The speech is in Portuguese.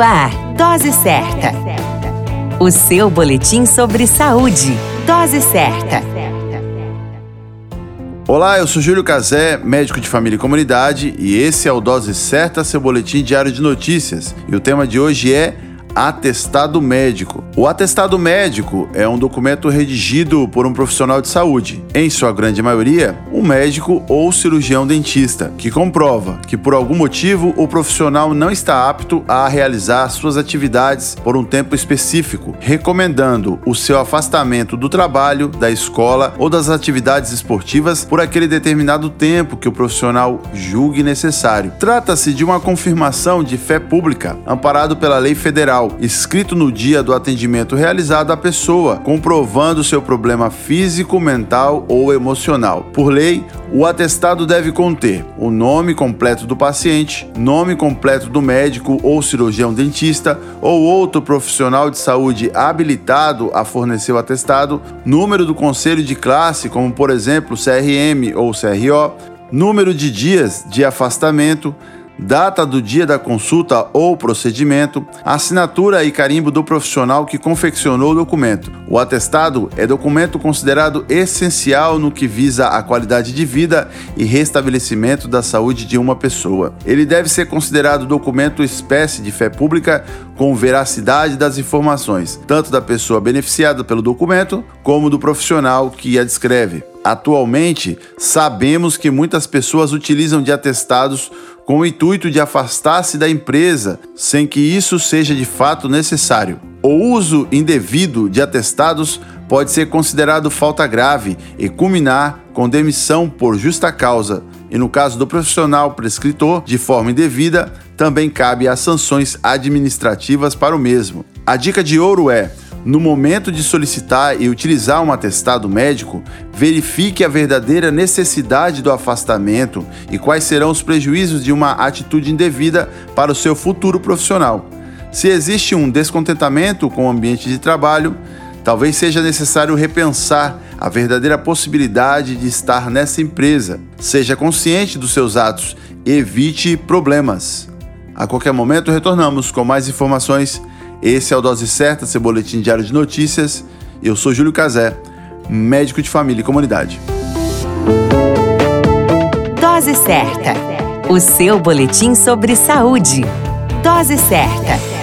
Ar, Dose Certa. O seu boletim sobre saúde. Dose Certa. Olá, eu sou Júlio Cazé, médico de família e comunidade, e esse é o Dose Certa, seu boletim diário de notícias. E o tema de hoje é atestado médico. O atestado médico é um documento redigido por um profissional de saúde, em sua grande maioria, um médico ou cirurgião dentista, que comprova que por algum motivo o profissional não está apto a realizar suas atividades por um tempo específico, recomendando o seu afastamento do trabalho, da escola ou das atividades esportivas por aquele determinado tempo que o profissional julgue necessário. Trata-se de uma confirmação de fé pública, amparado pela lei federal escrito no dia do atendimento realizado à pessoa, comprovando seu problema físico, mental ou emocional. Por lei, o atestado deve conter o nome completo do paciente, nome completo do médico ou cirurgião dentista ou outro profissional de saúde habilitado a fornecer o atestado, número do conselho de classe, como por exemplo CRM ou CRO, número de dias de afastamento, data do dia da consulta ou procedimento, assinatura e carimbo do profissional que confeccionou o documento. O atestado é documento considerado essencial no que visa a qualidade de vida e restabelecimento da saúde de uma pessoa. Ele deve ser considerado documento espécie de fé pública com veracidade das informações, tanto da pessoa beneficiada pelo documento como do profissional que a descreve. Atualmente, sabemos que muitas pessoas utilizam de atestados com o intuito de afastar-se da empresa sem que isso seja de fato necessário. O uso indevido de atestados pode ser considerado falta grave e culminar com demissão por justa causa. E no caso do profissional prescritor de forma indevida, também cabe as sanções administrativas para o mesmo. A dica de ouro é no momento de solicitar e utilizar um atestado médico, verifique a verdadeira necessidade do afastamento e quais serão os prejuízos de uma atitude indevida para o seu futuro profissional. Se existe um descontentamento com o ambiente de trabalho, talvez seja necessário repensar a verdadeira possibilidade de estar nessa empresa. Seja consciente dos seus atos, evite problemas. A qualquer momento retornamos com mais informações esse é o Dose Certa, seu boletim diário de notícias. Eu sou Júlio Cazé, médico de família e comunidade. Dose Certa, o seu boletim sobre saúde. Dose Certa.